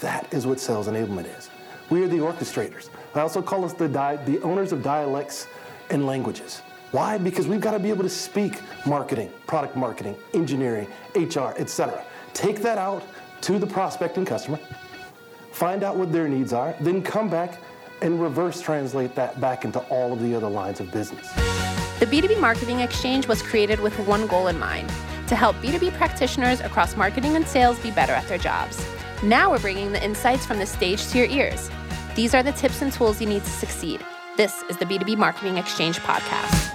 That is what sales enablement is. We are the orchestrators. I also call us the, di- the owners of dialects and languages. Why? Because we've got to be able to speak marketing, product marketing, engineering, HR, etc. Take that out to the prospecting customer, find out what their needs are, then come back and reverse translate that back into all of the other lines of business. The B2B Marketing Exchange was created with one goal in mind to help B2B practitioners across marketing and sales be better at their jobs. Now we're bringing the insights from the stage to your ears. These are the tips and tools you need to succeed. This is the B2B Marketing Exchange podcast.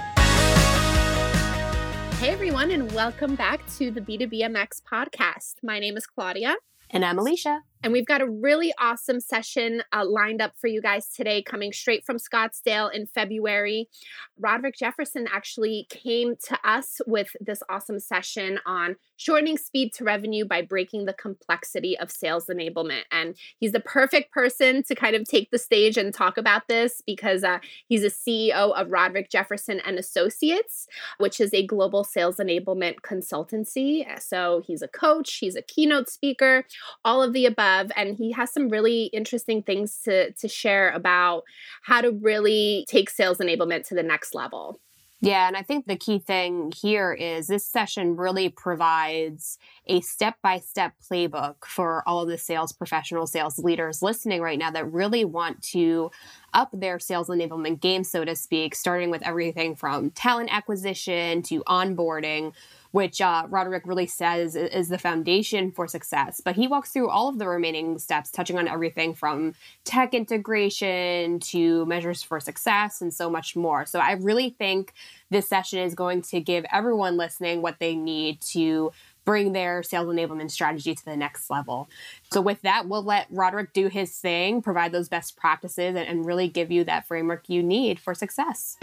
Hey everyone, and welcome back to the B2BMX podcast. My name is Claudia. And I'm Alicia. And we've got a really awesome session uh, lined up for you guys today, coming straight from Scottsdale in February. Roderick Jefferson actually came to us with this awesome session on shortening speed to revenue by breaking the complexity of sales enablement. And he's the perfect person to kind of take the stage and talk about this because uh, he's a CEO of Roderick Jefferson and Associates, which is a global sales enablement consultancy. So he's a coach, he's a keynote speaker, all of the above and he has some really interesting things to to share about how to really take sales enablement to the next level. Yeah, and I think the key thing here is this session really provides a step by step playbook for all of the sales professional sales leaders listening right now that really want to up their sales enablement game, so to speak, starting with everything from talent acquisition to onboarding which uh, Roderick really says is the foundation for success. But he walks through all of the remaining steps, touching on everything from tech integration to measures for success and so much more. So I really think this session is going to give everyone listening what they need to bring their sales enablement strategy to the next level. So, with that, we'll let Roderick do his thing, provide those best practices, and, and really give you that framework you need for success.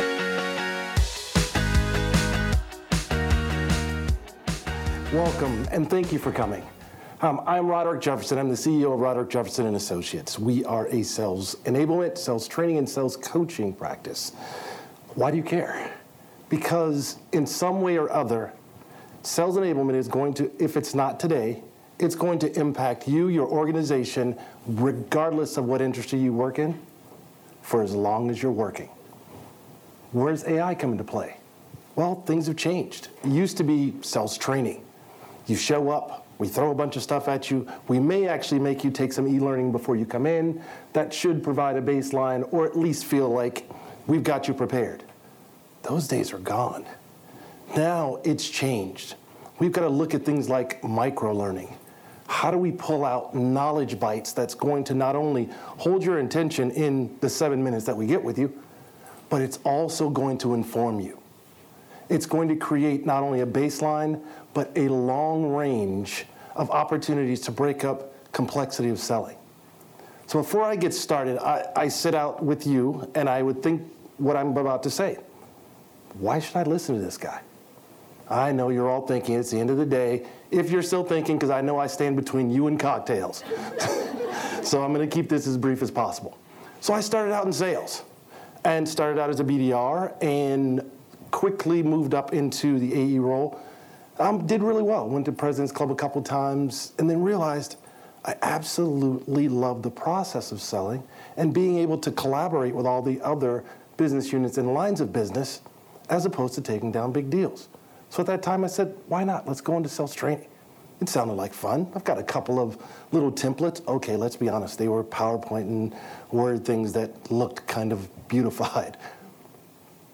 Welcome and thank you for coming. Um, I'm Roderick Jefferson. I'm the CEO of Roderick Jefferson and Associates. We are a sales enablement, sales training, and sales coaching practice. Why do you care? Because in some way or other, sales enablement is going to, if it's not today, it's going to impact you, your organization, regardless of what industry you work in, for as long as you're working. Where's AI come into play? Well, things have changed. It used to be sales training you show up, we throw a bunch of stuff at you. We may actually make you take some e learning before you come in. That should provide a baseline or at least feel like we've got you prepared. Those days are gone. Now it's changed. We've got to look at things like micro learning. How do we pull out knowledge bites that's going to not only hold your attention in the seven minutes that we get with you, but it's also going to inform you. It's going to create not only a baseline, but a long range of opportunities to break up complexity of selling. So before I get started, I, I sit out with you and I would think what I'm about to say. Why should I listen to this guy? I know you're all thinking it's the end of the day. If you're still thinking, because I know I stand between you and cocktails. so I'm going to keep this as brief as possible. So I started out in sales and started out as a BDR and quickly moved up into the AE role um, did really well. Went to President's Club a couple times, and then realized I absolutely love the process of selling and being able to collaborate with all the other business units and lines of business, as opposed to taking down big deals. So at that time, I said, why not? Let's go into sales training. It sounded like fun. I've got a couple of little templates. Okay, let's be honest, they were PowerPoint and Word things that looked kind of beautified.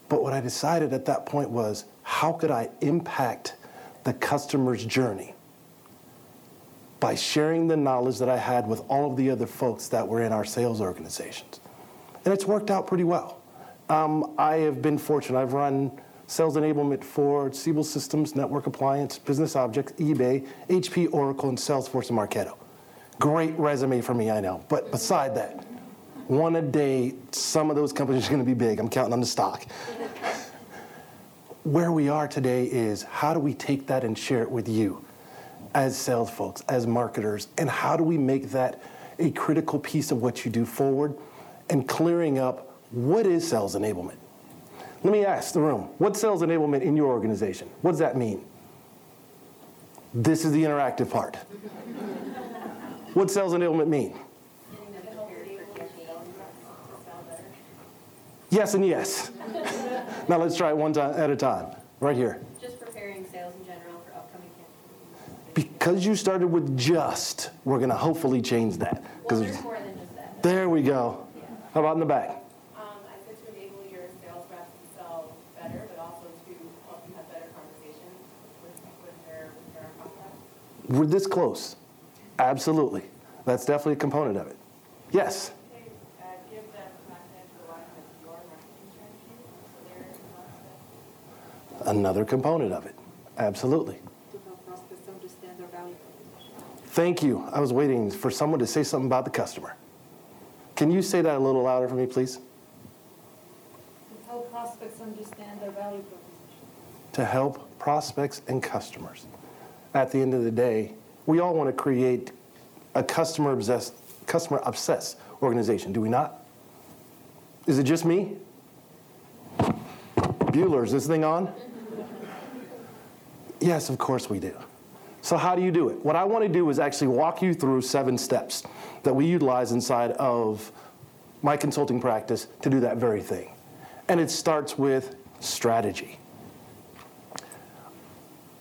But what I decided at that point was, how could I impact the customer's journey by sharing the knowledge that I had with all of the other folks that were in our sales organizations. And it's worked out pretty well. Um, I have been fortunate. I've run sales enablement for Siebel Systems, Network Appliance, Business Objects, eBay, HP, Oracle, and Salesforce and Marketo. Great resume for me, I know. But beside that, one a day, some of those companies are going to be big. I'm counting on the stock where we are today is how do we take that and share it with you as sales folks, as marketers, and how do we make that a critical piece of what you do forward and clearing up what is sales enablement? Let me ask the room what sales enablement in your organization? What does that mean? This is the interactive part. What sales enablement mean? Yes and yes. now let's try it one time at a time. Right here. Just preparing sales in general for upcoming campaigns. Because you started with just, we're going to hopefully change that. Well, there's more than just that. There we go. How about in the back? Um, I said to enable your sales reps to sell better, but also to help them have better conversations with, with their, with their prospects. We're this close. Absolutely. That's definitely a component of it. Yes. Okay, give them content to align with your marketing strategy, so they're, Another component of it. Absolutely. to help prospects understand their value proposition. Thank you. I was waiting for someone to say something about the customer. Can you say that a little louder for me, please? To help prospects understand their value proposition. To help prospects and customers. At the end of the day, we all want to create a customer obsessed, customer obsessed organization, do we not? Is it just me? Bueller, is this thing on? Yes, of course we do. So, how do you do it? What I want to do is actually walk you through seven steps that we utilize inside of my consulting practice to do that very thing. And it starts with strategy.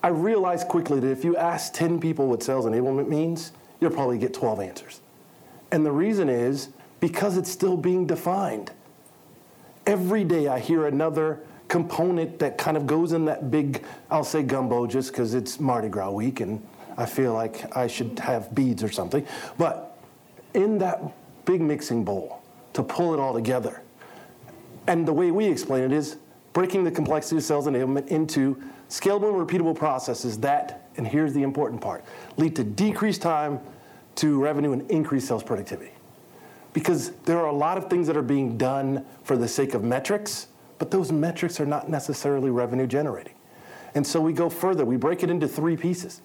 I realized quickly that if you ask 10 people what sales enablement means, you'll probably get 12 answers. And the reason is because it's still being defined. Every day I hear another component that kind of goes in that big, I'll say gumbo just because it's Mardi Gras week and I feel like I should have beads or something. But in that big mixing bowl to pull it all together. And the way we explain it is breaking the complexity of sales enablement into scalable and repeatable processes that, and here's the important part, lead to decreased time to revenue and increased sales productivity because there are a lot of things that are being done for the sake of metrics, but those metrics are not necessarily revenue generating. And so we go further. We break it into three pieces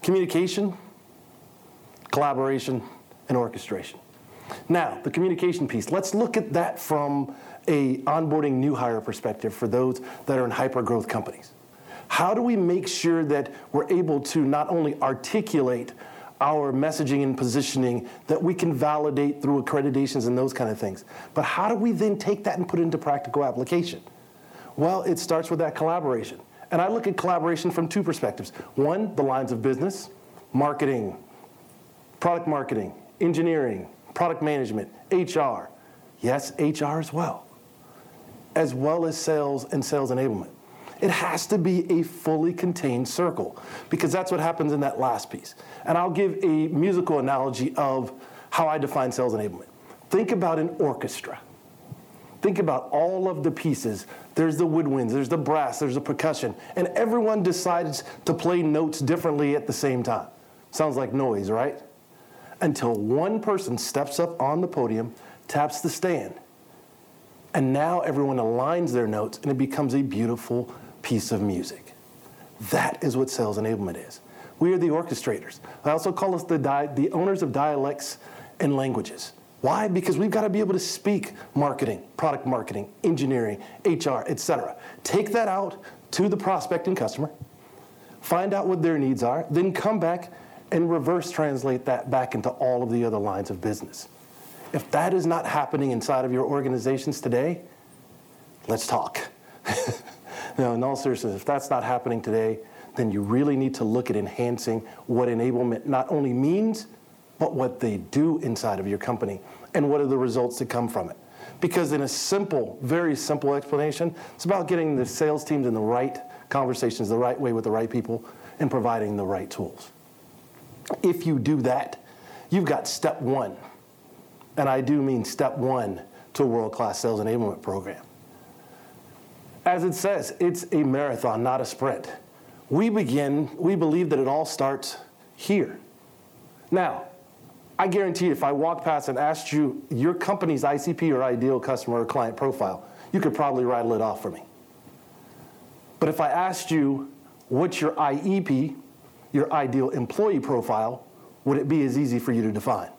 communication, collaboration, and orchestration. Now, the communication piece, let's look at that from a onboarding new hire perspective for those that are in hyper growth companies. How do we make sure that we're able to not only articulate our messaging and positioning that we can validate through accreditations and those kind of things. But how do we then take that and put it into practical application? Well, it starts with that collaboration. And I look at collaboration from two perspectives. One, the lines of business, marketing, product marketing, engineering, product management, HR. Yes, HR as well, as well as sales and sales enablement. It has to be a fully contained circle because that's what happens in that last piece. And I'll give a musical analogy of how I define sales enablement. Think about an orchestra. Think about all of the pieces. There's the woodwinds, there's the brass, there's the percussion, and everyone decides to play notes differently at the same time. Sounds like noise, right? Until one person steps up on the podium, taps the stand, and now everyone aligns their notes and it becomes a beautiful piece of music. That is what sales enablement is. We are the orchestrators. I also call us the, di- the owners of dialects and languages. Why? Because we've got to be able to speak marketing, product marketing, engineering, HR, etc. Take that out to the prospect and customer, find out what their needs are, then come back and reverse translate that back into all of the other lines of business. If that is not happening inside of your organizations today, let's talk. now, in all seriousness, if that's not happening today, then you really need to look at enhancing what enablement not only means, but what they do inside of your company and what are the results that come from it. Because, in a simple, very simple explanation, it's about getting the sales teams in the right conversations, the right way with the right people, and providing the right tools. If you do that, you've got step one. And I do mean step one to a world class sales enablement program. As it says, it's a marathon, not a sprint. We begin, we believe that it all starts here. Now, I guarantee if I walked past and asked you your company's ICP or ideal customer or client profile, you could probably rattle it off for me. But if I asked you what's your IEP, your ideal employee profile, would it be as easy for you to define?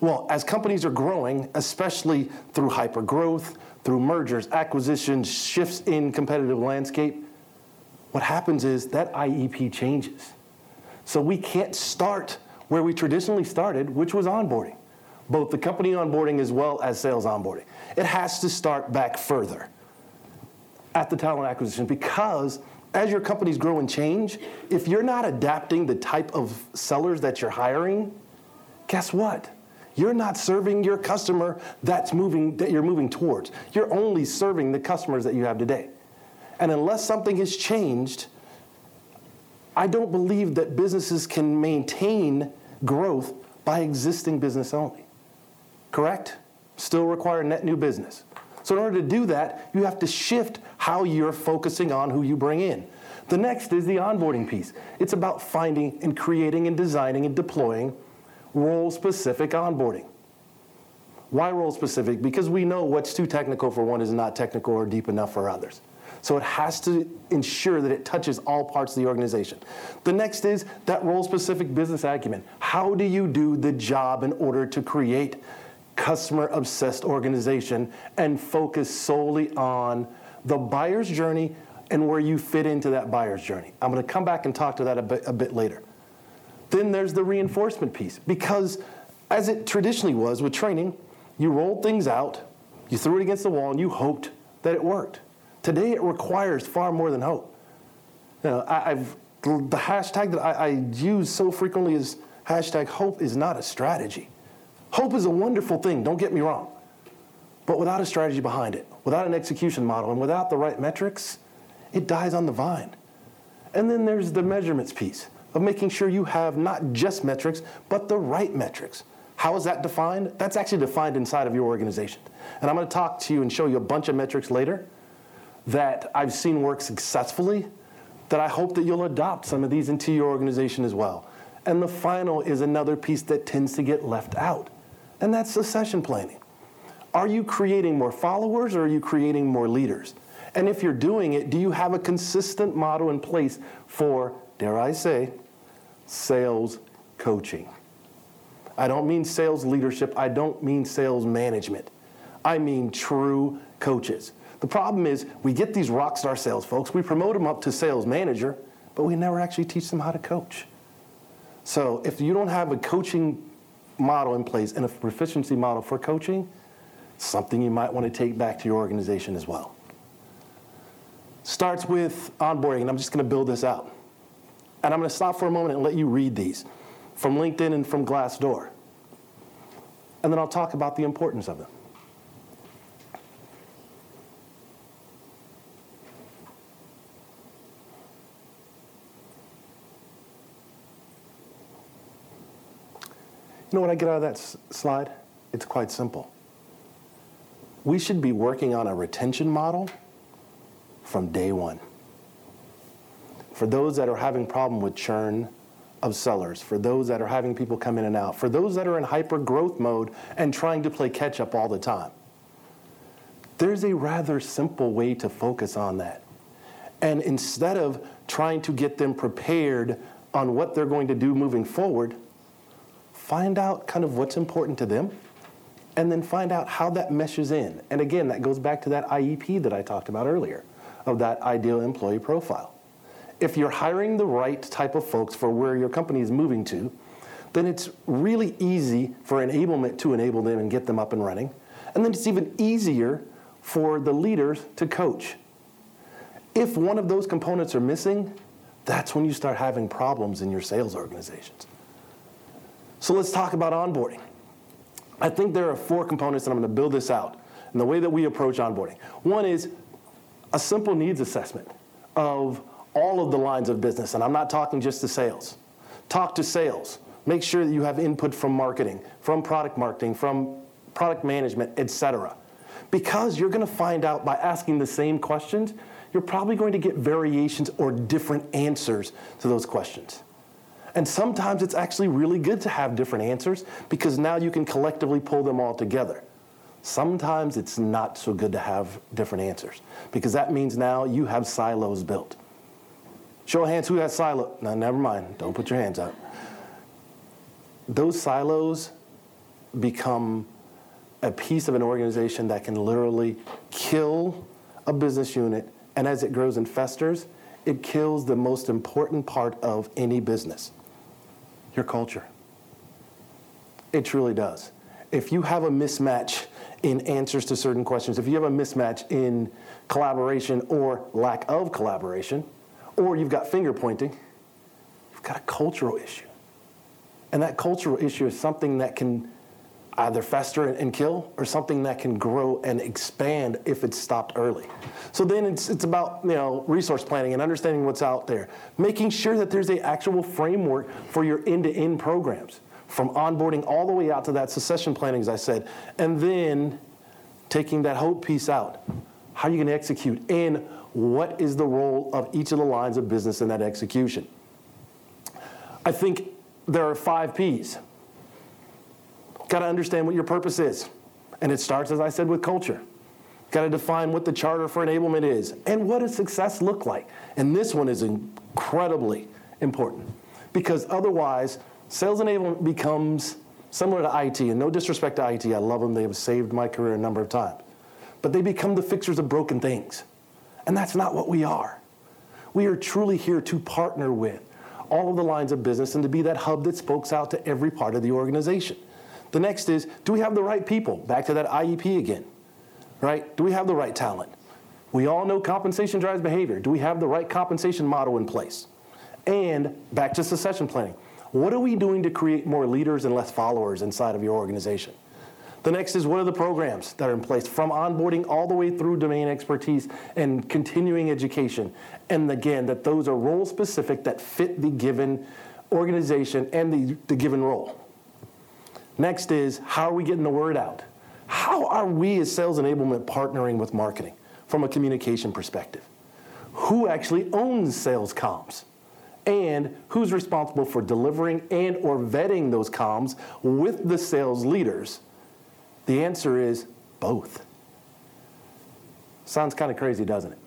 Well, as companies are growing, especially through hyper growth, through mergers, acquisitions, shifts in competitive landscape, what happens is that IEP changes. So we can't start where we traditionally started, which was onboarding, both the company onboarding as well as sales onboarding. It has to start back further at the talent acquisition because as your companies grow and change, if you're not adapting the type of sellers that you're hiring, guess what? You're not serving your customer that's moving that you're moving towards. You're only serving the customers that you have today. And unless something has changed, I don't believe that businesses can maintain growth by existing business only. Correct? Still require net new business. So, in order to do that, you have to shift how you're focusing on who you bring in. The next is the onboarding piece. It's about finding and creating and designing and deploying role specific onboarding. Why role specific? Because we know what's too technical for one is not technical or deep enough for others. So it has to ensure that it touches all parts of the organization. The next is that role specific business acumen. How do you do the job in order to create customer obsessed organization and focus solely on the buyer's journey and where you fit into that buyer's journey? I'm going to come back and talk to that a bit, a bit later. Then there's the reinforcement piece because as it traditionally was with training, you rolled things out, you threw it against the wall, and you hoped that it worked. Today, it requires far more than hope. You know, I, have the hashtag that I, I use so frequently is hashtag hope is not a strategy. Hope is a wonderful thing, don't get me wrong. But without a strategy behind it, without an execution model, and without the right metrics, it dies on the vine. And then there's the measurements piece of making sure you have not just metrics, but the right metrics. How is that defined? That's actually defined inside of your organization. And I'm going to talk to you and show you a bunch of metrics later that I've seen work successfully that I hope that you'll adopt some of these into your organization as well. And the final is another piece that tends to get left out, and that's succession planning. Are you creating more followers or are you creating more leaders? And if you're doing it, do you have a consistent model in place for, dare I say, sales coaching? I don't mean sales leadership, I don't mean sales management. I mean true coaches. The problem is we get these rock star sales folks, we promote them up to sales manager, but we never actually teach them how to coach. So if you don't have a coaching model in place and a proficiency model for coaching, something you might want to take back to your organization as well. Starts with onboarding, and I'm just going to build this out. And I'm going to stop for a moment and let you read these from LinkedIn and from Glassdoor. And then I'll talk about the importance of them. You know what I get out of that s- slide? It's quite simple. We should be working on a retention model from day one. For those that are having problem with churn of sellers, for those that are having people come in and out, for those that are in hyper growth mode and trying to play catch up all the time. There's a rather simple way to focus on that. And instead of trying to get them prepared on what they're going to do moving forward, find out kind of what's important to them, and then find out how that meshes in. And again, that goes back to that IEP that I talked about earlier of that ideal employee profile. If you're hiring the right type of folks for where your company is moving to, then it's really easy for enablement to enable them and get them up and running. And then it's even easier for the leaders to coach. If one of those components are missing, that's when you start having problems in your sales organizations. So let's talk about onboarding. I think there are four components, and I'm going to build this out in the way that we approach onboarding. One is a simple needs assessment of all of the lines of business, and I'm not talking just to sales. Talk to sales. Make sure that you have input from marketing, from product marketing, from product management, etc. Because you're going to find out by asking the same questions, you're probably going to get variations or different answers to those questions. And sometimes it's actually really good to have different answers because now you can collectively pull them all together. Sometimes it's not so good to have different answers because that means now you have silos built. Show of hands, who has silo? No, never mind. Don't put your hands up. Those silos become a piece of an organization that can literally kill a business unit, and as it grows and festers, it kills the most important part of any business your culture. It truly does. If you have a mismatch in answers to certain questions, if you have a mismatch in collaboration or lack of collaboration, or you've got finger pointing, you've got a cultural issue. And that cultural issue is something that can either fester and kill or something that can grow and expand if it's stopped early. So then it's, it's about you know resource planning and understanding what's out there, making sure that there's an actual framework for your end-to-end programs, from onboarding all the way out to that succession planning, as I said, and then taking that hope piece out. How are you going to execute? And what is the role of each of the lines of business in that execution? I think there are five P's. Got to understand what your purpose is. And it starts, as I said, with culture. Got to define what the charter for enablement is and what does success look like. And this one is incredibly important because otherwise, sales enablement becomes similar to IT. And no disrespect to IT, I love them. They have saved my career a number of times. But they become the fixers of broken things. And that's not what we are. We are truly here to partner with all of the lines of business and to be that hub that spokes out to every part of the organization. The next is do we have the right people? Back to that IEP again, right? Do we have the right talent? We all know compensation drives behavior. Do we have the right compensation model in place? And back to succession planning. What are we doing to create more leaders and less followers inside of your organization? The next is what are the programs that are in place from onboarding all the way through domain expertise and continuing education. And again, that those are role specific that fit the given organization and the, the given role. Next is how are we getting the word out? How are we as sales enablement partnering with marketing from a communication perspective? Who actually owns sales comms? And who's responsible for delivering and or vetting those comms with the sales leaders? The answer is both. Sounds kind of crazy, doesn't it?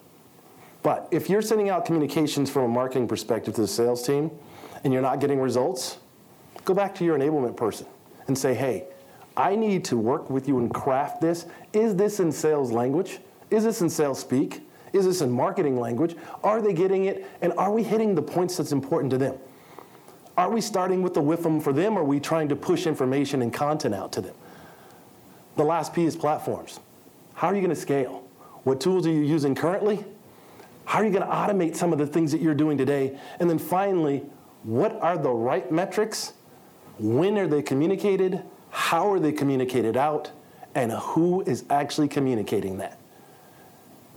But if you're sending out communications from a marketing perspective to the sales team and you're not getting results, go back to your enablement person and say, hey, I need to work with you and craft this. Is this in sales language? Is this in sales speak? Is this in marketing language? Are they getting it? And are we hitting the points that's important to them? Are we starting with the WIFM for them, or are we trying to push information and content out to them? The last P is platforms. How are you going to scale? What tools are you using currently? How are you going to automate some of the things that you're doing today? And then finally, what are the right metrics when are they communicated? How are they communicated out? And who is actually communicating that?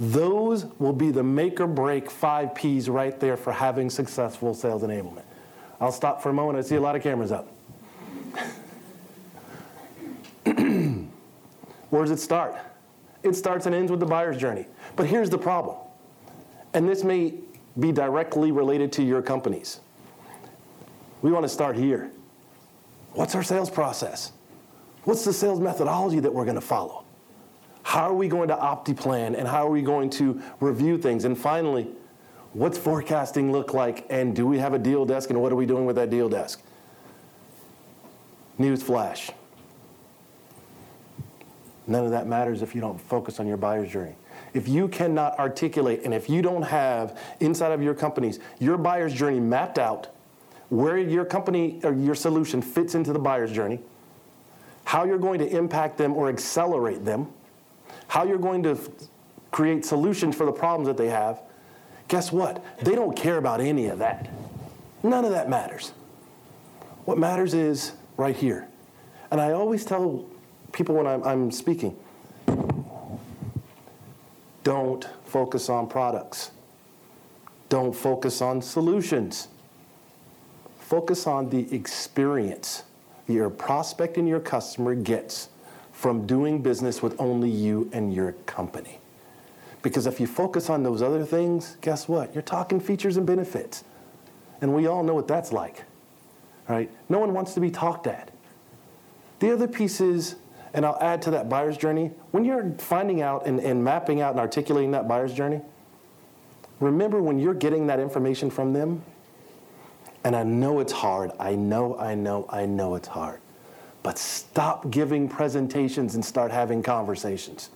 Those will be the make or break five P's right there for having successful sales enablement. I'll stop for a moment. I see a lot of cameras up. Where does it start? It starts and ends with the buyer's journey. But here's the problem, and this may be directly related to your companies. We want to start here. What's our sales process? What's the sales methodology that we're going to follow? How are we going to opti-plan and how are we going to review things? And finally, what's forecasting look like and do we have a deal desk and what are we doing with that deal desk? News flash. None of that matters if you don't focus on your buyer's journey. If you cannot articulate and if you don't have inside of your companies your buyer's journey mapped out where your company or your solution fits into the buyer's journey, how you're going to impact them or accelerate them, how you're going to create solutions for the problems that they have, guess what? They don't care about any of that. None of that matters. What matters is right here. And I always tell people when I'm, I'm speaking don't focus on products, don't focus on solutions focus on the experience your prospect and your customer gets from doing business with only you and your company. Because if you focus on those other things, guess what? You're talking features and benefits. And we all know what that's like. Right? No one wants to be talked at. The other piece is, and I'll add to that buyer's journey, when you're finding out and, and mapping out and articulating that buyer's journey, remember when you're getting that information from them, and I know it's hard. I know, I know, I know it's hard. But stop giving presentations and start having conversations.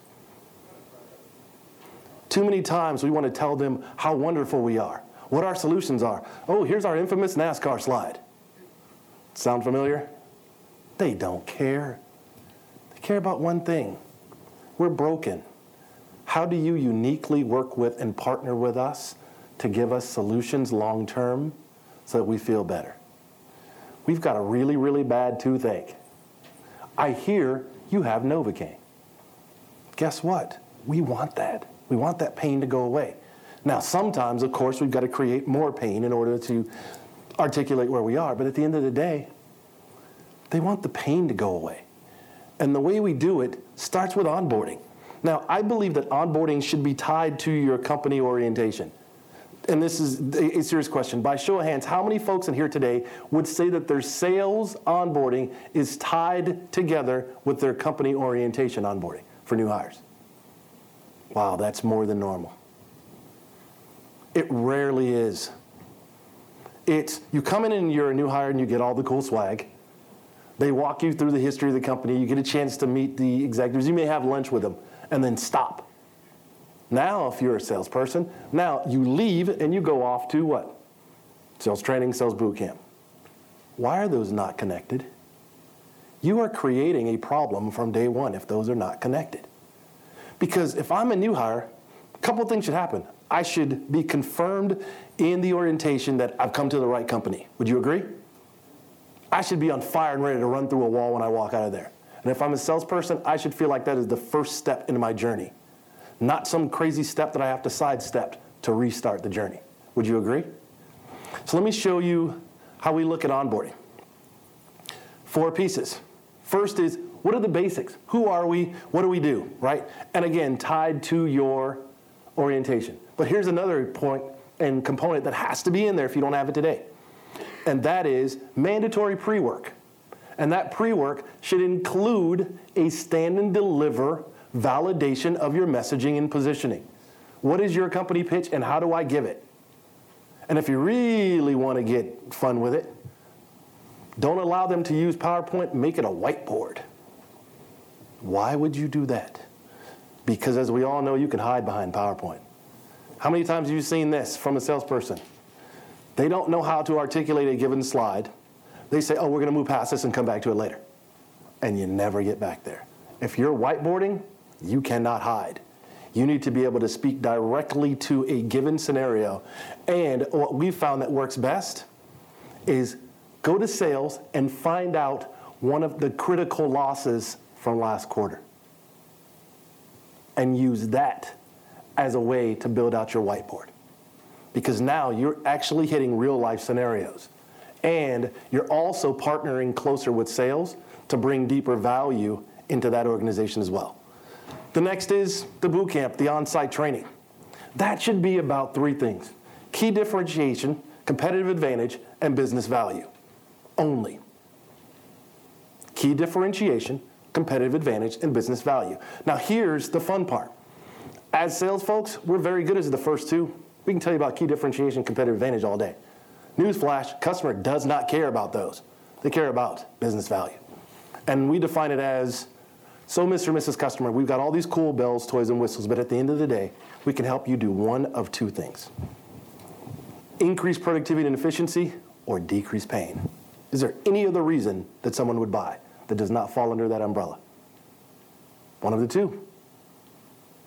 Too many times we want to tell them how wonderful we are, what our solutions are. Oh, here's our infamous NASCAR slide. Sound familiar? They don't care. Care about one thing we're broken. How do you uniquely work with and partner with us to give us solutions long term so that we feel better? We've got a really, really bad toothache. I hear you have Novocaine. Guess what? We want that. We want that pain to go away. Now, sometimes, of course, we've got to create more pain in order to articulate where we are, but at the end of the day, they want the pain to go away. And the way we do it starts with onboarding. Now, I believe that onboarding should be tied to your company orientation. And this is a serious question. By show of hands, how many folks in here today would say that their sales onboarding is tied together with their company orientation onboarding for new hires? Wow, that's more than normal. It rarely is. It's you come in and you're a new hire and you get all the cool swag. They walk you through the history of the company. You get a chance to meet the executives. You may have lunch with them and then stop. Now, if you're a salesperson, now you leave and you go off to what? Sales training, sales boot camp. Why are those not connected? You are creating a problem from day one if those are not connected. Because if I'm a new hire, a couple things should happen. I should be confirmed in the orientation that I've come to the right company. Would you agree? I should be on fire and ready to run through a wall when I walk out of there. And if I'm a salesperson, I should feel like that is the first step in my journey, not some crazy step that I have to sidestep to restart the journey. Would you agree? So let me show you how we look at onboarding. Four pieces. First is what are the basics? Who are we? What do we do? Right? And again, tied to your orientation. But here's another point and component that has to be in there if you don't have it today and that is mandatory pre work. And that pre work should include a stand and deliver validation of your messaging and positioning. What is your company pitch and how do I give it? And if you really want to get fun with it, don't allow them to use PowerPoint, make it a whiteboard. Why would you do that? Because as we all know, you can hide behind PowerPoint. How many times have you seen this from a salesperson? They don't know how to articulate a given slide. They say, oh, we're going to move past this and come back to it later. And you never get back there. If you're whiteboarding, you cannot hide. You need to be able to speak directly to a given scenario. And what we've found that works best is go to sales and find out one of the critical losses from last quarter. And use that as a way to build out your whiteboard because now you're actually hitting real life scenarios. And you're also partnering closer with sales to bring deeper value into that organization as well. The next is the boot camp, the on site training. That should be about three things key differentiation, competitive advantage, and business value. Only. Key differentiation, competitive advantage, and business value. Now, here's the fun part. As sales folks, we're very good at the first two. We can tell you about key differentiation, competitive advantage all day. Newsflash, customer does not care about those. They care about business value. And we define it as so, Mr. and Mrs. Customer, we've got all these cool bells, toys, and whistles, but at the end of the day, we can help you do one of two things increase productivity and efficiency or decrease pain. Is there any other reason that someone would buy that does not fall under that umbrella? One of the two.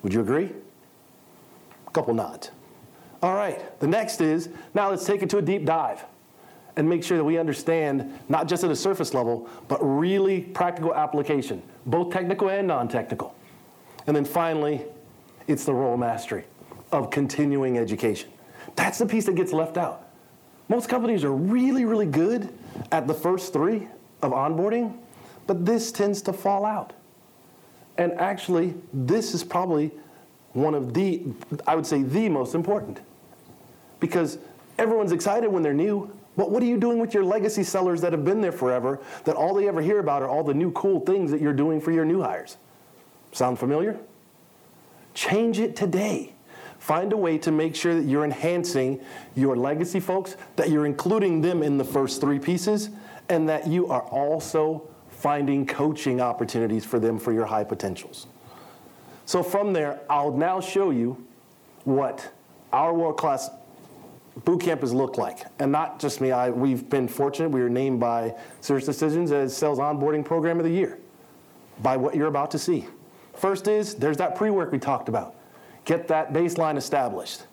Would you agree? A couple nods. All right, the next is now let's take it to a deep dive and make sure that we understand not just at a surface level, but really practical application, both technical and non technical. And then finally, it's the role mastery of continuing education. That's the piece that gets left out. Most companies are really, really good at the first three of onboarding, but this tends to fall out. And actually, this is probably one of the, I would say, the most important because everyone's excited when they're new. But what are you doing with your legacy sellers that have been there forever that all they ever hear about are all the new cool things that you're doing for your new hires? Sound familiar? Change it today. Find a way to make sure that you're enhancing your legacy folks, that you're including them in the first three pieces, and that you are also finding coaching opportunities for them for your high potentials. So, from there, I'll now show you what our world class boot camp has looked like. And not just me, I, we've been fortunate. We were named by SiriusDecisions as Sales Onboarding Program of the Year by what you're about to see. First is there's that pre work we talked about. Get that baseline established.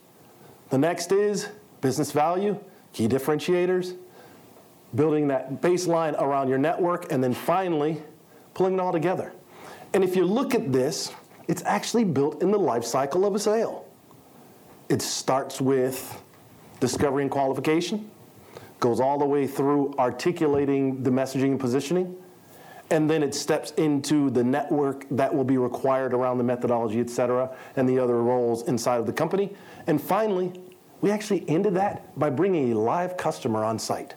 The next is business value, key differentiators, building that baseline around your network, and then finally pulling it all together. And if you look at this, it's actually built in the life cycle of a sale. It starts with discovery and qualification, goes all the way through articulating the messaging and positioning, and then it steps into the network that will be required around the methodology, et cetera, and the other roles inside of the company. And finally, we actually ended that by bringing a live customer on site.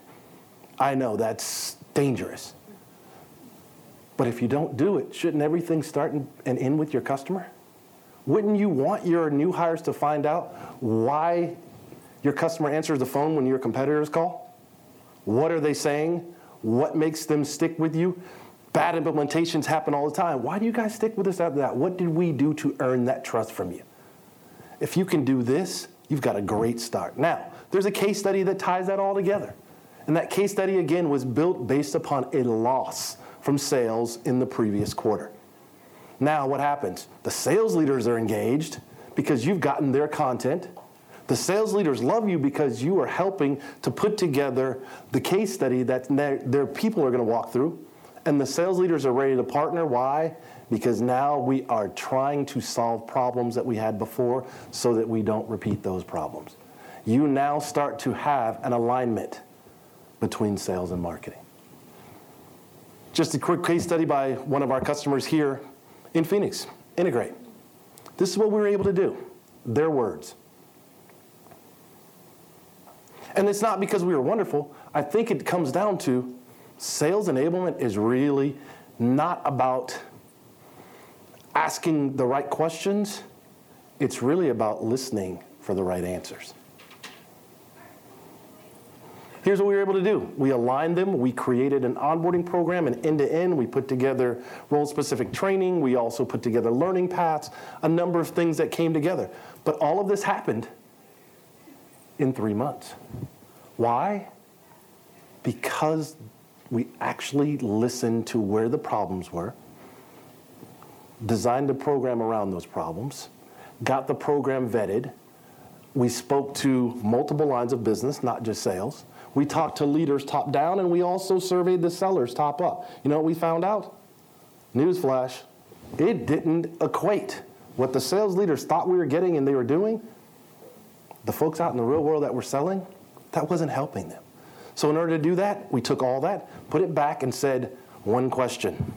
I know that's dangerous. But if you don't do it, shouldn't everything start and end with your customer? Wouldn't you want your new hires to find out why your customer answers the phone when your competitors call? What are they saying? What makes them stick with you? Bad implementations happen all the time. Why do you guys stick with us after that? What did we do to earn that trust from you? If you can do this, you've got a great start. Now, there's a case study that ties that all together. And that case study, again, was built based upon a loss from sales in the previous quarter. Now, what happens? The sales leaders are engaged because you've gotten their content. The sales leaders love you because you are helping to put together the case study that their, their people are going to walk through. And the sales leaders are ready to partner. Why? Because now we are trying to solve problems that we had before so that we don't repeat those problems. You now start to have an alignment between sales and marketing. Just a quick case study by one of our customers here in Phoenix Integrate. This is what we were able to do. Their words. And it's not because we were wonderful. I think it comes down to sales enablement is really not about asking the right questions, it's really about listening for the right answers. Here's what we were able to do we aligned them, we created an onboarding program, and end to end, we put together role specific training, we also put together learning paths, a number of things that came together. But all of this happened in three months. Why? Because we actually listened to where the problems were, designed a program around those problems, got the program vetted. We spoke to multiple lines of business, not just sales. We talked to leaders top down, and we also surveyed the sellers top up. You know what we found out? Newsflash, it didn't equate. What the sales leaders thought we were getting and they were doing, the folks out in the real world that were selling, that wasn't helping them. So, in order to do that, we took all that, put it back, and said, one question.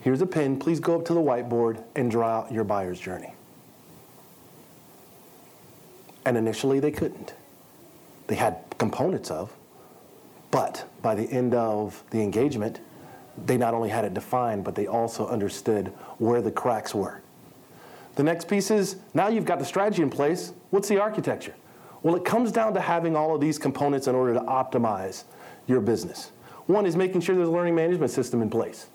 Here's a pen. Please go up to the whiteboard and draw out your buyer's journey. And initially, they couldn't. They had components of, but by the end of the engagement, they not only had it defined, but they also understood where the cracks were. The next piece is now you've got the strategy in place. What's the architecture? Well, it comes down to having all of these components in order to optimize your business. One is making sure there's a learning management system in place,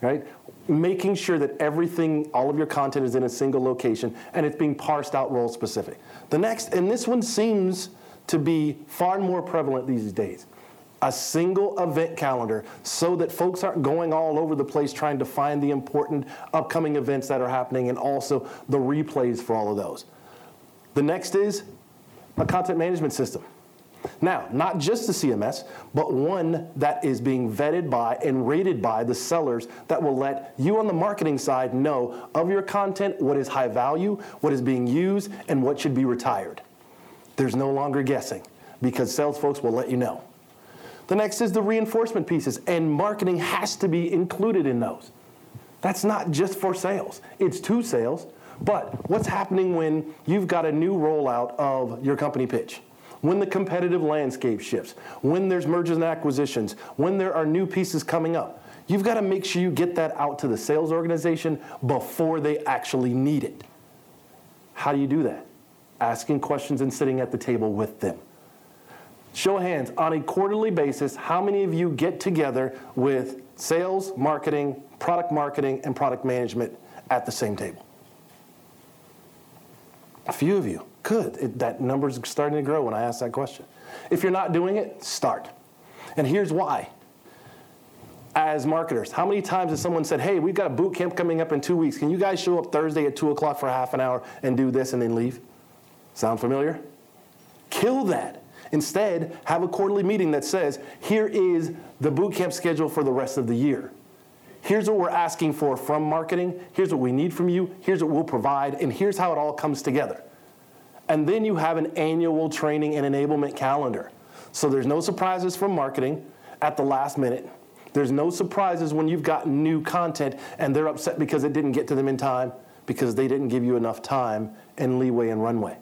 right? Making sure that everything, all of your content is in a single location and it's being parsed out role specific. The next, and this one seems to be far more prevalent these days, a single event calendar so that folks aren't going all over the place trying to find the important upcoming events that are happening and also the replays for all of those. The next is a content management system. Now, not just the CMS, but one that is being vetted by and rated by the sellers that will let you on the marketing side know of your content, what is high value, what is being used, and what should be retired. There's no longer guessing because sales folks will let you know. The next is the reinforcement pieces, and marketing has to be included in those. That's not just for sales, it's to sales, but what's happening when you've got a new rollout of your company pitch? When the competitive landscape shifts, when there's mergers and acquisitions, when there are new pieces coming up, you've got to make sure you get that out to the sales organization before they actually need it. How do you do that? Asking questions and sitting at the table with them. Show of hands, on a quarterly basis, how many of you get together with sales, marketing, product marketing, and product management at the same table? A few of you. Good. It, that number's starting to grow when I ask that question. If you're not doing it, start. And here's why. As marketers, how many times has someone said, Hey, we've got a boot camp coming up in two weeks. Can you guys show up Thursday at 2 o'clock for half an hour and do this and then leave? Sound familiar? Kill that. Instead, have a quarterly meeting that says, Here is the boot camp schedule for the rest of the year. Here's what we're asking for from marketing. Here's what we need from you. Here's what we'll provide. And here's how it all comes together. And then you have an annual training and enablement calendar. So there's no surprises from marketing at the last minute. There's no surprises when you've got new content and they're upset because it didn't get to them in time because they didn't give you enough time and leeway and runway.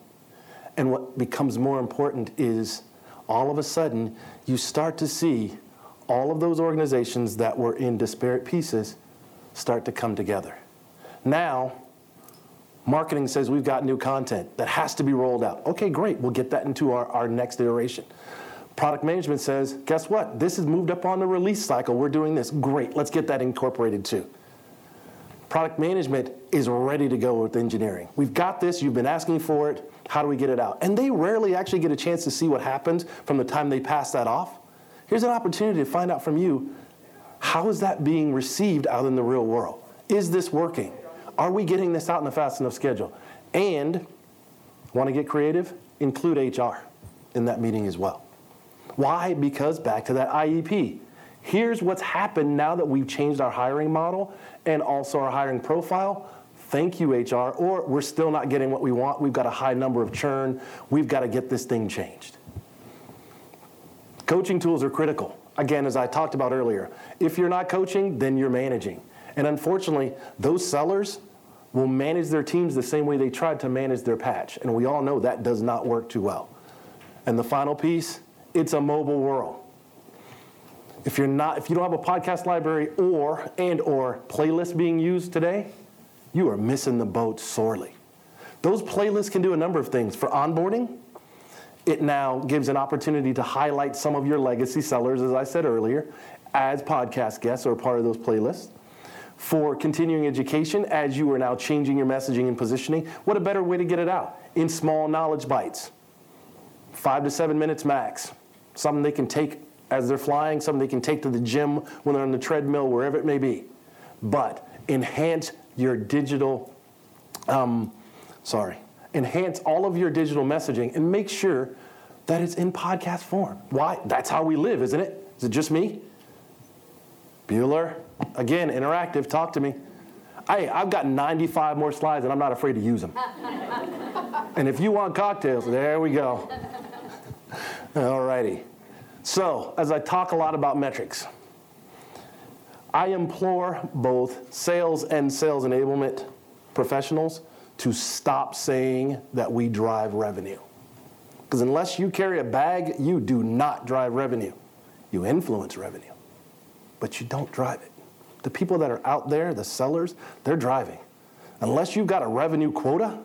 And what becomes more important is all of a sudden you start to see all of those organizations that were in disparate pieces start to come together. Now, marketing says we've got new content that has to be rolled out. Okay, great, we'll get that into our, our next iteration. Product management says, guess what? This is moved up on the release cycle. We're doing this. Great, let's get that incorporated too. Product management is ready to go with engineering. We've got this, you've been asking for it. How do we get it out? And they rarely actually get a chance to see what happens from the time they pass that off. Here's an opportunity to find out from you how is that being received out in the real world? Is this working? Are we getting this out in a fast enough schedule? And want to get creative? Include HR in that meeting as well. Why? Because back to that IEP. Here's what's happened now that we've changed our hiring model and also our hiring profile. Thank you, HR. Or we're still not getting what we want. We've got a high number of churn. We've got to get this thing changed. Coaching tools are critical. Again, as I talked about earlier, if you're not coaching, then you're managing. And unfortunately, those sellers will manage their teams the same way they tried to manage their patch. And we all know that does not work too well. And the final piece, it's a mobile world. If you're not if you don't have a podcast library or and or playlist being used today, you are missing the boat sorely. Those playlists can do a number of things for onboarding, it now gives an opportunity to highlight some of your legacy sellers, as I said earlier, as podcast guests or part of those playlists. For continuing education, as you are now changing your messaging and positioning, what a better way to get it out? In small knowledge bites, five to seven minutes max. Something they can take as they're flying, something they can take to the gym when they're on the treadmill, wherever it may be. But enhance your digital, um, sorry, enhance all of your digital messaging and make sure that it's in podcast form. Why? That's how we live, isn't it? Is it just me? Bueller, again, interactive, talk to me. Hey, I've got 95 more slides and I'm not afraid to use them. and if you want cocktails, there we go. All righty. So, as I talk a lot about metrics, I implore both sales and sales enablement professionals to stop saying that we drive revenue. Because unless you carry a bag, you do not drive revenue. You influence revenue, but you don't drive it. The people that are out there, the sellers, they're driving. Unless you've got a revenue quota,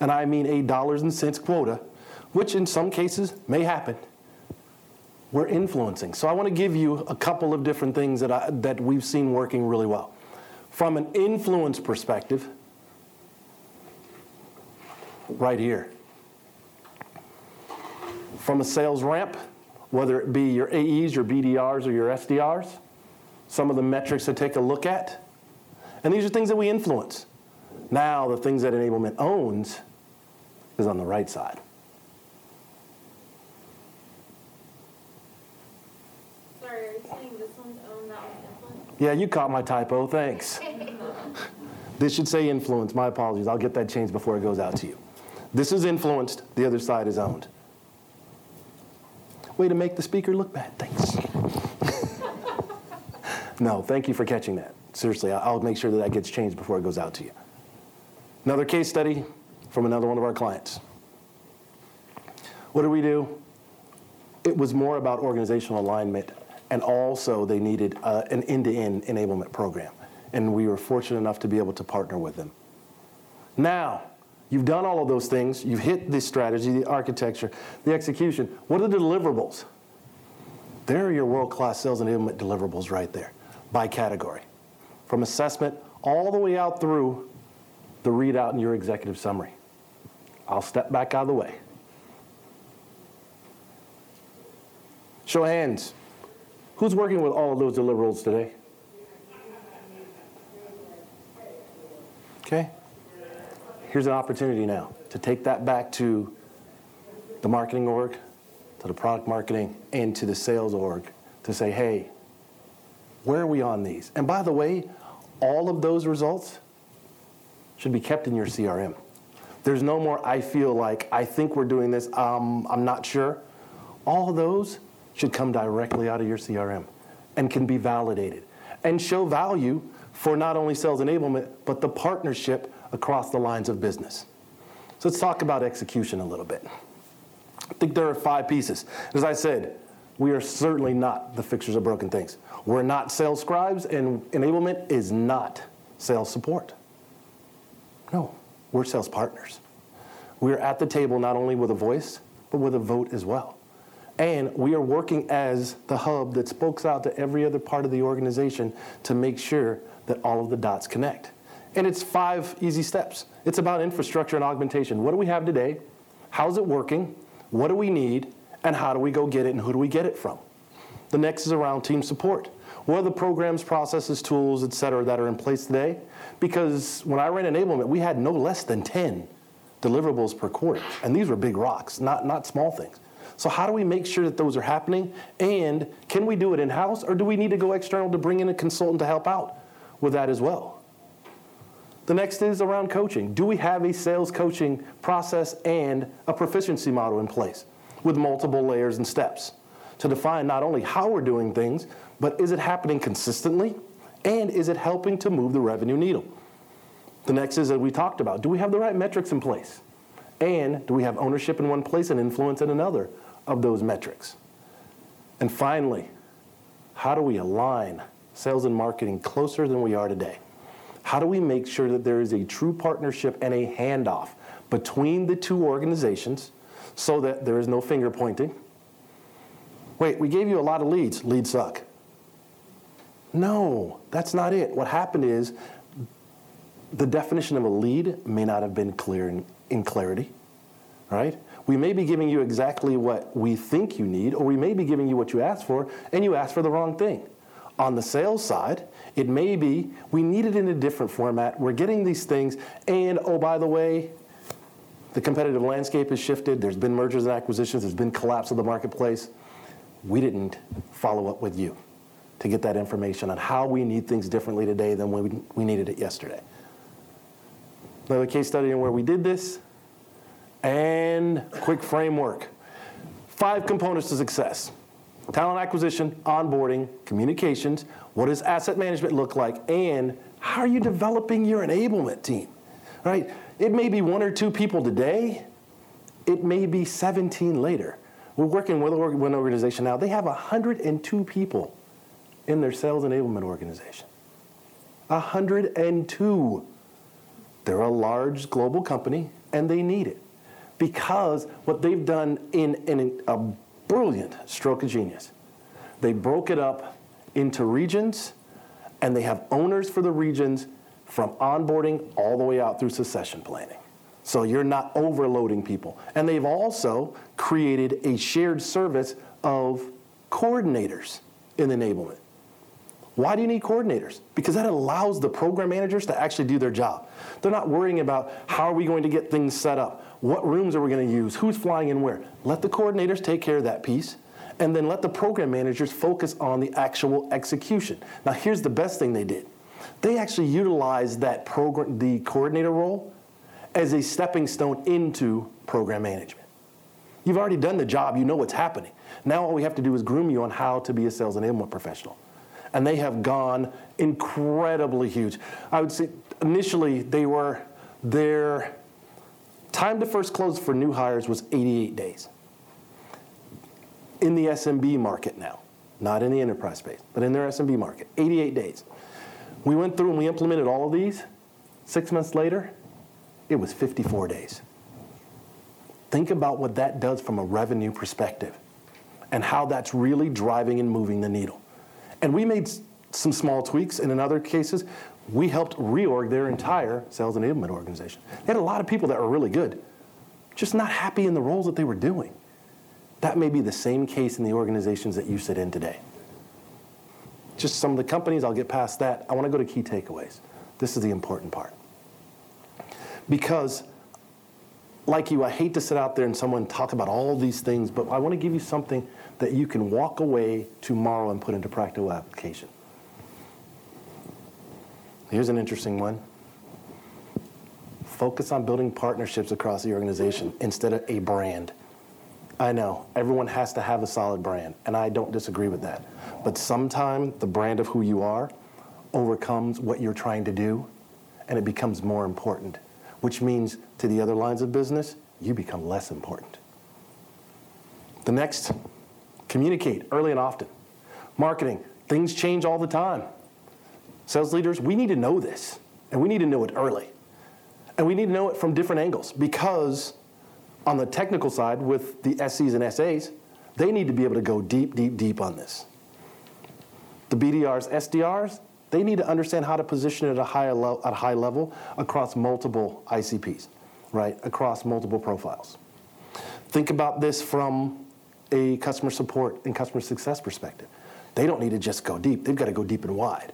and I mean a dollars and cents quota, which in some cases may happen, we're influencing. So I want to give you a couple of different things that, I, that we've seen working really well. From an influence perspective, right here. From a sales ramp, whether it be your AEs, your BDRs, or your SDRs, some of the metrics to take a look at. And these are things that we influence. Now, the things that enablement owns is on the right side. Sorry, are you saying this one's owned, that one's influenced? Yeah, you caught my typo. Thanks. this should say influence. My apologies. I'll get that changed before it goes out to you. This is influenced, the other side is owned. Way to make the speaker look bad. Thanks. no, thank you for catching that. Seriously, I'll make sure that that gets changed before it goes out to you. Another case study from another one of our clients. What did we do? It was more about organizational alignment, and also they needed uh, an end to end enablement program. And we were fortunate enough to be able to partner with them. Now, You've done all of those things. You've hit the strategy, the architecture, the execution. What are the deliverables? There are your world class sales enablement deliverables right there by category. From assessment all the way out through the readout in your executive summary. I'll step back out of the way. Show of hands. Who's working with all of those deliverables today? Okay. Here's an opportunity now to take that back to the marketing org, to the product marketing, and to the sales org to say, hey, where are we on these? And by the way, all of those results should be kept in your CRM. There's no more, I feel like, I think we're doing this, um, I'm not sure. All of those should come directly out of your CRM and can be validated and show value for not only sales enablement, but the partnership across the lines of business. So let's talk about execution a little bit. I think there are five pieces. As I said, we are certainly not the fixers of broken things. We're not sales scribes, and enablement is not sales support. No, we're sales partners. We're at the table not only with a voice, but with a vote as well. And we are working as the hub that spokes out to every other part of the organization to make sure that all of the dots connect. And it's five easy steps. It's about infrastructure and augmentation. What do we have today? How's it working? What do we need? And how do we go get it? And who do we get it from? The next is around team support. What are the programs, processes, tools, et cetera, that are in place today? Because when I ran enablement, we had no less than 10 deliverables per quarter. And these were big rocks, not, not small things. So, how do we make sure that those are happening? And can we do it in house, or do we need to go external to bring in a consultant to help out with that as well? The next is around coaching. Do we have a sales coaching process and a proficiency model in place with multiple layers and steps to define not only how we're doing things, but is it happening consistently? And is it helping to move the revenue needle? The next is that we talked about do we have the right metrics in place? And do we have ownership in one place and influence in another of those metrics? And finally, how do we align sales and marketing closer than we are today? How do we make sure that there is a true partnership and a handoff between the two organizations so that there is no finger pointing? Wait, we gave you a lot of leads. Leads suck. No, that's not it. What happened is the definition of a lead may not have been clear in, in clarity, right? We may be giving you exactly what we think you need, or we may be giving you what you asked for, and you asked for the wrong thing. On the sales side, it may be we need it in a different format. We're getting these things, and oh, by the way, the competitive landscape has shifted. There's been mergers and acquisitions, there's been collapse of the marketplace. We didn't follow up with you to get that information on how we need things differently today than when we needed it yesterday. Another case study in where we did this, and quick framework. Five components to success talent acquisition, onboarding, communications. What does asset management look like? And how are you developing your enablement team? Right? It may be one or two people today, it may be 17 later. We're working with one organization now, they have 102 people in their sales enablement organization. 102. They're a large global company and they need it because what they've done in, in a brilliant stroke of genius, they broke it up into regions and they have owners for the regions from onboarding all the way out through succession planning. So you're not overloading people. And they've also created a shared service of coordinators in enablement. Why do you need coordinators? Because that allows the program managers to actually do their job. They're not worrying about how are we going to get things set up, what rooms are we going to use, who's flying in where. Let the coordinators take care of that piece, and then let the program managers focus on the actual execution. Now, here's the best thing they did. They actually utilized that program, the coordinator role, as a stepping stone into program management. You've already done the job, you know what's happening. Now all we have to do is groom you on how to be a sales enablement professional and they have gone incredibly huge. I would say initially they were their time to first close for new hires was 88 days. In the SMB market now, not in the enterprise space, but in their SMB market, 88 days. We went through and we implemented all of these. Six months later, it was 54 days. Think about what that does from a revenue perspective and how that's really driving and moving the needle. And we made some small tweaks, and in other cases, we helped reorg their entire sales enablement organization. They had a lot of people that were really good, just not happy in the roles that they were doing. That may be the same case in the organizations that you sit in today. Just some of the companies, I'll get past that. I want to go to key takeaways. This is the important part. Because, like you, I hate to sit out there and someone talk about all these things, but I want to give you something that you can walk away tomorrow and put into practical application. Here's an interesting one focus on building partnerships across the organization instead of a brand. I know everyone has to have a solid brand, and I don't disagree with that. But sometimes the brand of who you are overcomes what you're trying to do, and it becomes more important, which means to the other lines of business, you become less important. The next, communicate early and often. Marketing, things change all the time. Sales leaders, we need to know this, and we need to know it early. And we need to know it from different angles because on the technical side with the SCs and SAs, they need to be able to go deep, deep, deep on this. The BDRs, SDRs, they need to understand how to position it at a, higher le- at a high level across multiple ICPs, right? Across multiple profiles. Think about this from a customer support and customer success perspective. They don't need to just go deep, they've got to go deep and wide.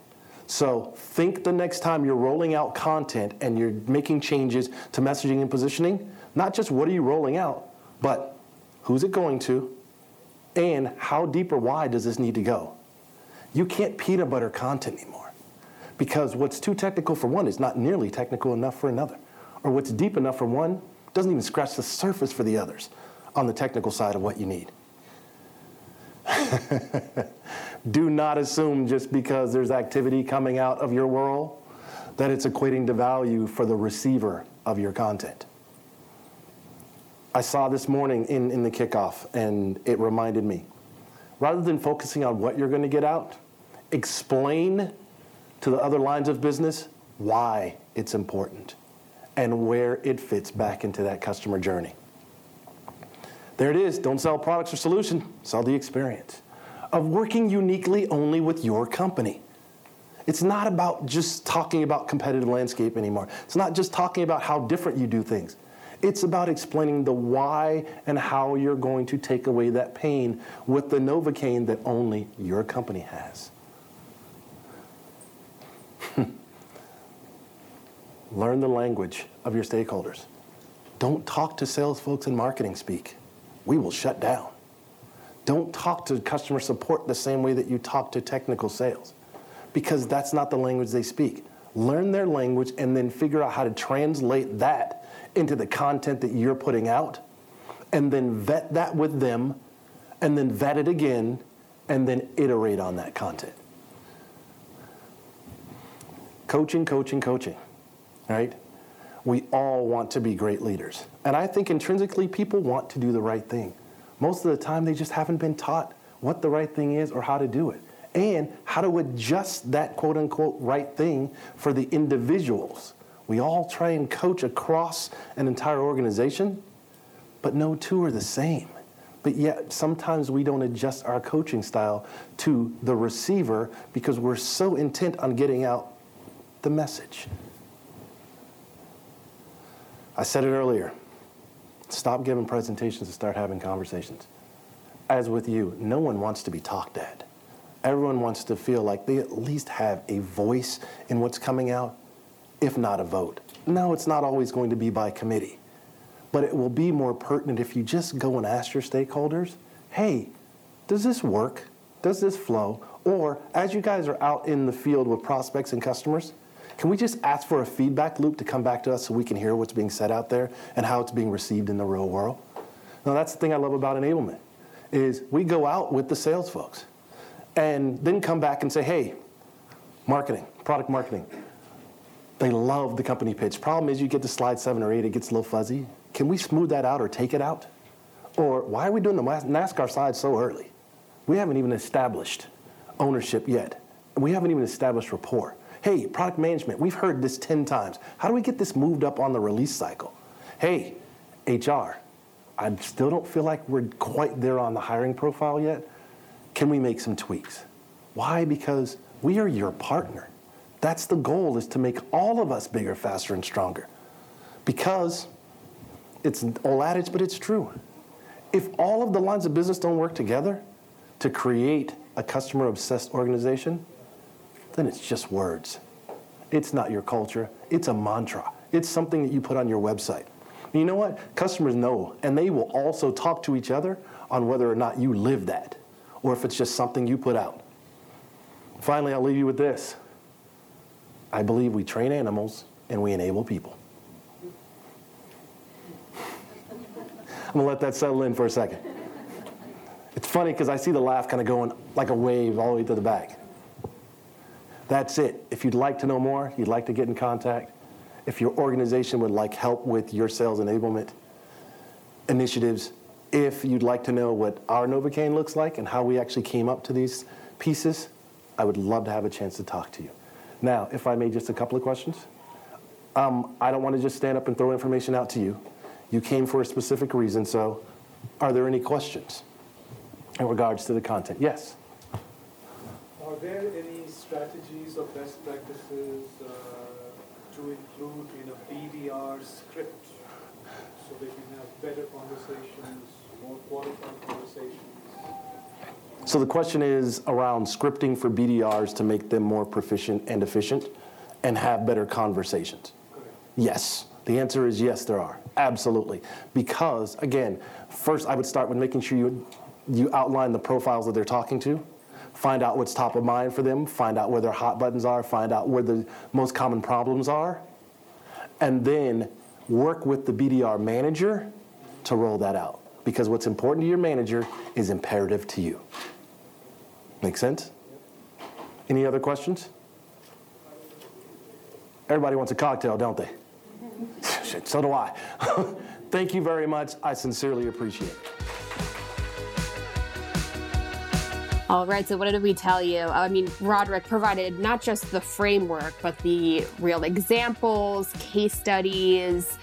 So think the next time you're rolling out content and you're making changes to messaging and positioning, not just what are you rolling out, but who's it going to and how deep or wide does this need to go? You can't peanut butter content anymore because what's too technical for one is not nearly technical enough for another. Or what's deep enough for one doesn't even scratch the surface for the others on the technical side of what you need. Do not assume just because there's activity coming out of your world that it's equating to value for the receiver of your content. I saw this morning in, in the kickoff, and it reminded me rather than focusing on what you're going to get out, explain to the other lines of business why it's important and where it fits back into that customer journey. There it is. Don't sell products or solution, sell the experience of working uniquely only with your company. It's not about just talking about competitive landscape anymore. It's not just talking about how different you do things. It's about explaining the why and how you're going to take away that pain with the Novocaine that only your company has. Learn the language of your stakeholders. Don't talk to sales folks in marketing speak. We will shut down. Don't talk to customer support the same way that you talk to technical sales because that's not the language they speak. Learn their language and then figure out how to translate that into the content that you're putting out and then vet that with them and then vet it again and then iterate on that content. Coaching, coaching, coaching, right? We all want to be great leaders. And I think intrinsically people want to do the right thing. Most of the time, they just haven't been taught what the right thing is or how to do it, and how to adjust that quote unquote right thing for the individuals. We all try and coach across an entire organization, but no two are the same. But yet, sometimes we don't adjust our coaching style to the receiver because we're so intent on getting out the message. I said it earlier Stop giving presentations and start having conversations. As with you, no one wants to be talked at. Everyone wants to feel like they at least have a voice in what's coming out, if not a vote. No, it's not always going to be by committee, but it will be more pertinent if you just go and ask your stakeholders hey, does this work? Does this flow? Or as you guys are out in the field with prospects and customers, can we just ask for a feedback loop to come back to us so we can hear what's being said out there and how it's being received in the real world? Now that's the thing I love about enablement is we go out with the sales folks and then come back and say, hey, marketing, product marketing. They love the company pitch. Problem is you get to slide seven or eight, it gets a little fuzzy. Can we smooth that out or take it out? Or why are we doing the NASCAR side so early? We haven't even established ownership yet. We haven't even established rapport. Hey, product management, we've heard this 10 times. How do we get this moved up on the release cycle? Hey, HR, I still don't feel like we're quite there on the hiring profile yet. Can we make some tweaks? Why? Because we are your partner. That's the goal is to make all of us bigger, faster, and stronger. Because It's old adage, but it's true. If all of the lines of business don't work together to create a customer obsessed organization, then it's just words. It's not your culture, it's a mantra. It's something that you put on your website. And you know what? Customers know, and they will also talk to each other on whether or not you live that or if it's just something you put out. Finally, I'll leave you with this I believe we train animals and we enable people. I'm gonna let that settle in for a second. It's funny because I see the laugh kind of going like a wave all the way to the back. That's it. If you'd like to know more, you'd like to get in contact, if your organization would like help with your sales enablement initiatives, if you'd like to know what our Novocaine looks like and how we actually came up to these pieces, I would love to have a chance to talk to you. Now, if I may, just a couple of questions. Um, I don't want to just stand up and throw information out to you. You came for a specific reason, so are there any questions in regards to the content? Yes. Are there any strategies or best practices uh, to include in a BDR script so they can have better conversations, more qualified conversations? So the question is around scripting for BDRs to make them more proficient and efficient and have better conversations. Correct. Yes. The answer is yes, there are. Absolutely. Because, again, first I would start with making sure you, you outline the profiles that they're talking to, find out what's top of mind for them, find out where their hot buttons are, find out where the most common problems are, and then work with the BDR manager to roll that out. Because what's important to your manager is imperative to you. Make sense? Any other questions? Everybody wants a cocktail, don't they? So do I. Thank you very much. I sincerely appreciate it. All right, so what did we tell you? I mean, Roderick provided not just the framework, but the real examples, case studies,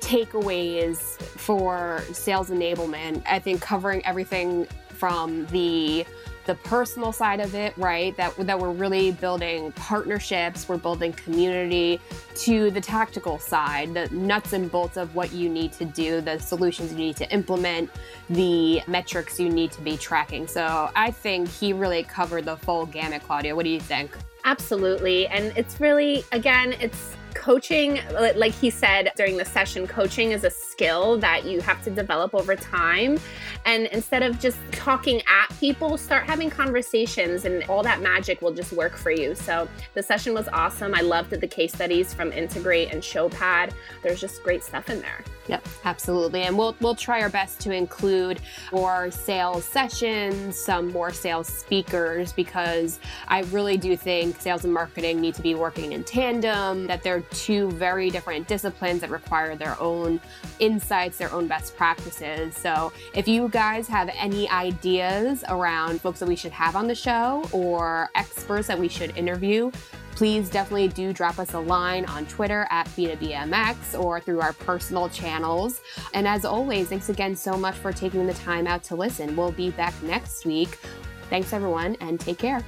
takeaways for sales enablement. I think covering everything from the the personal side of it, right? That that we're really building partnerships, we're building community to the tactical side, the nuts and bolts of what you need to do, the solutions you need to implement, the metrics you need to be tracking. So I think he really covered the full gamut, Claudia. What do you think? Absolutely. And it's really, again, it's coaching, like he said during the session, coaching is a skill that you have to develop over time. And instead of just talking at people, start having conversations, and all that magic will just work for you. So the session was awesome. I loved the case studies from Integrate and Showpad. There's just great stuff in there. Yep, absolutely. And we'll we'll try our best to include more sales sessions, some more sales speakers because I really do think sales and marketing need to be working in tandem, that they're two very different disciplines that require their own insights, their own best practices. So, if you guys have any ideas around folks that we should have on the show or experts that we should interview, please definitely do drop us a line on Twitter at B2BMX or through our personal channels. And as always, thanks again so much for taking the time out to listen. We'll be back next week. Thanks, everyone, and take care.